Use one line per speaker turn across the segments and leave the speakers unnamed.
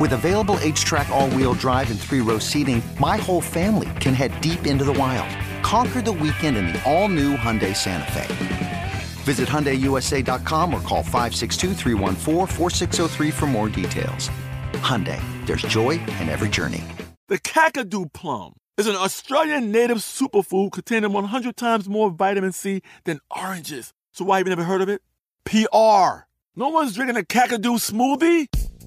With available HTRAC, all wheel drive, and three row seating, my whole family can head deep into the wild. Conquer the weekend in the all new Hyundai Santa Fe. Visit HyundaiUSA.com or call 562 for more details. Hyundai, there's joy in every journey.
The Kakadu plum is an Australian native superfood containing 100 times more vitamin C than oranges. So why have you never heard of it? PR. No one's drinking a Kakadu smoothie?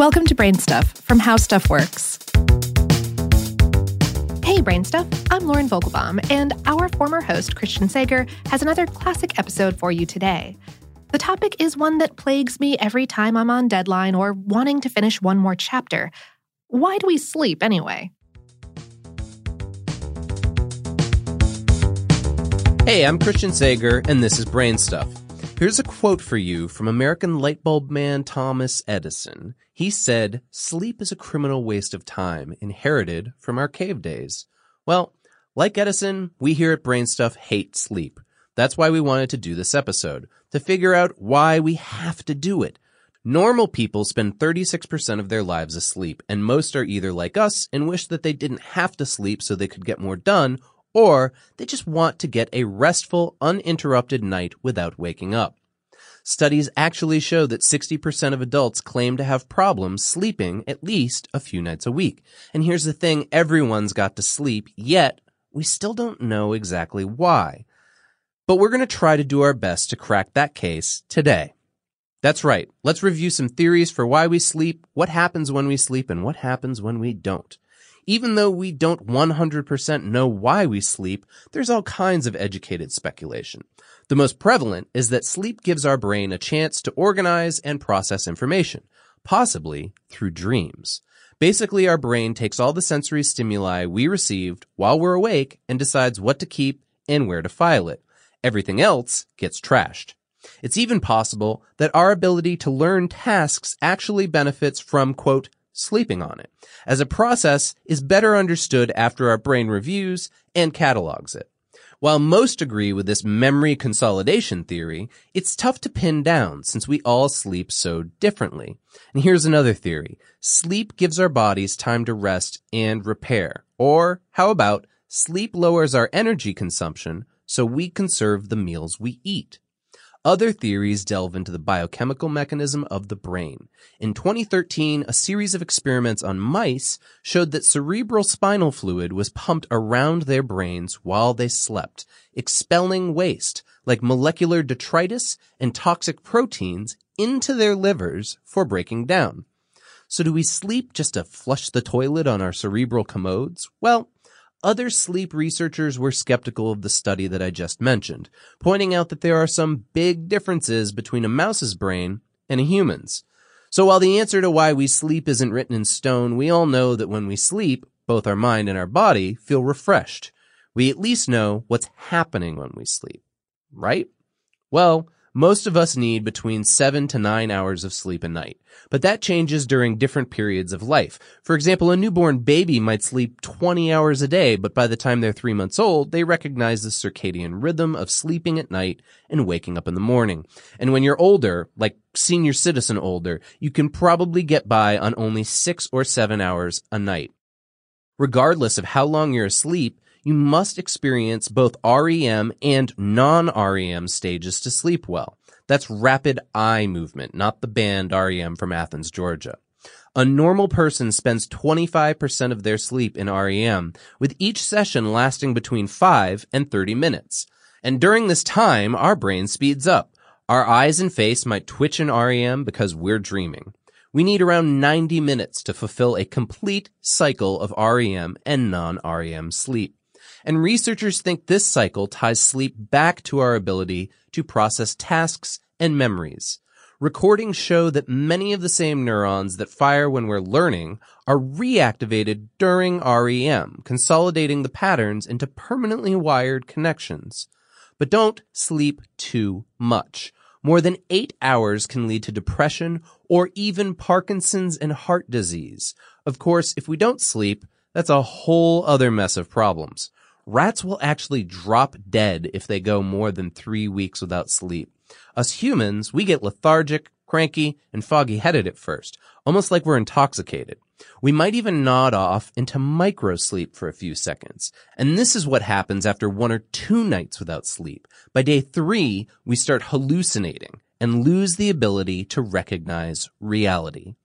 Welcome to Brain Stuff from How Stuff Works. Hey, Brain Stuff. I'm Lauren Vogelbaum, and our former host, Christian Sager, has another classic episode for you today. The topic is one that plagues me every time I'm on deadline or wanting to finish one more chapter. Why do we sleep anyway?
Hey, I'm Christian Sager, and this is Brain Stuff. Here's a quote for you from American lightbulb man Thomas Edison. He said, Sleep is a criminal waste of time inherited from our cave days. Well, like Edison, we here at Brainstuff hate sleep. That's why we wanted to do this episode, to figure out why we have to do it. Normal people spend 36% of their lives asleep, and most are either like us and wish that they didn't have to sleep so they could get more done, or they just want to get a restful, uninterrupted night without waking up. Studies actually show that 60% of adults claim to have problems sleeping at least a few nights a week. And here's the thing, everyone's got to sleep, yet we still don't know exactly why. But we're going to try to do our best to crack that case today. That's right. Let's review some theories for why we sleep, what happens when we sleep, and what happens when we don't. Even though we don't 100% know why we sleep, there's all kinds of educated speculation. The most prevalent is that sleep gives our brain a chance to organize and process information, possibly through dreams. Basically, our brain takes all the sensory stimuli we received while we're awake and decides what to keep and where to file it. Everything else gets trashed. It's even possible that our ability to learn tasks actually benefits from, quote, sleeping on it, as a process is better understood after our brain reviews and catalogs it. While most agree with this memory consolidation theory, it's tough to pin down since we all sleep so differently. And here's another theory. Sleep gives our bodies time to rest and repair. Or how about sleep lowers our energy consumption so we conserve the meals we eat? Other theories delve into the biochemical mechanism of the brain. In 2013, a series of experiments on mice showed that cerebral spinal fluid was pumped around their brains while they slept, expelling waste like molecular detritus and toxic proteins into their livers for breaking down. So do we sleep just to flush the toilet on our cerebral commodes? Well, other sleep researchers were skeptical of the study that I just mentioned, pointing out that there are some big differences between a mouse's brain and a human's. So while the answer to why we sleep isn't written in stone, we all know that when we sleep, both our mind and our body feel refreshed. We at least know what's happening when we sleep, right? Well, most of us need between seven to nine hours of sleep a night, but that changes during different periods of life. For example, a newborn baby might sleep 20 hours a day, but by the time they're three months old, they recognize the circadian rhythm of sleeping at night and waking up in the morning. And when you're older, like senior citizen older, you can probably get by on only six or seven hours a night. Regardless of how long you're asleep, you must experience both REM and non-REM stages to sleep well. That's rapid eye movement, not the band REM from Athens, Georgia. A normal person spends 25% of their sleep in REM, with each session lasting between 5 and 30 minutes. And during this time, our brain speeds up. Our eyes and face might twitch in REM because we're dreaming. We need around 90 minutes to fulfill a complete cycle of REM and non-REM sleep. And researchers think this cycle ties sleep back to our ability to process tasks and memories. Recordings show that many of the same neurons that fire when we're learning are reactivated during REM, consolidating the patterns into permanently wired connections. But don't sleep too much. More than eight hours can lead to depression or even Parkinson's and heart disease. Of course, if we don't sleep, that's a whole other mess of problems. Rats will actually drop dead if they go more than three weeks without sleep. Us humans, we get lethargic, cranky, and foggy headed at first, almost like we're intoxicated. We might even nod off into micro sleep for a few seconds. And this is what happens after one or two nights without sleep. By day three, we start hallucinating and lose the ability to recognize reality.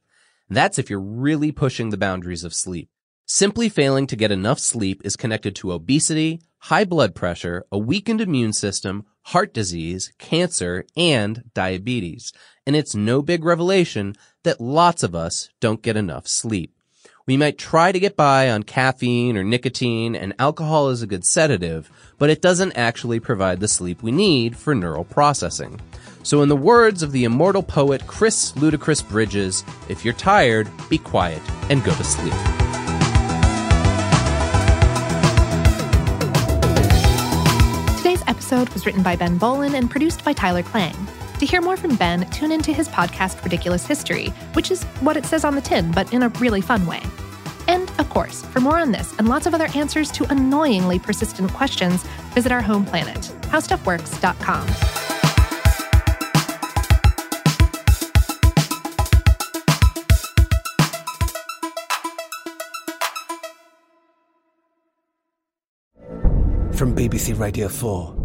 That's if you're really pushing the boundaries of sleep. Simply failing to get enough sleep is connected to obesity, high blood pressure, a weakened immune system, heart disease, cancer, and diabetes. And it's no big revelation that lots of us don't get enough sleep. We might try to get by on caffeine or nicotine and alcohol is a good sedative, but it doesn't actually provide the sleep we need for neural processing. So in the words of the immortal poet Chris Ludacris Bridges, if you're tired, be quiet and go to sleep.
Episode was written by Ben Bowlin and produced by Tyler Klang. To hear more from Ben, tune into his podcast Ridiculous History, which is what it says on the tin, but in a really fun way. And of course, for more on this and lots of other answers to annoyingly persistent questions, visit our home planet, howstuffworks.com.
From BBC Radio 4,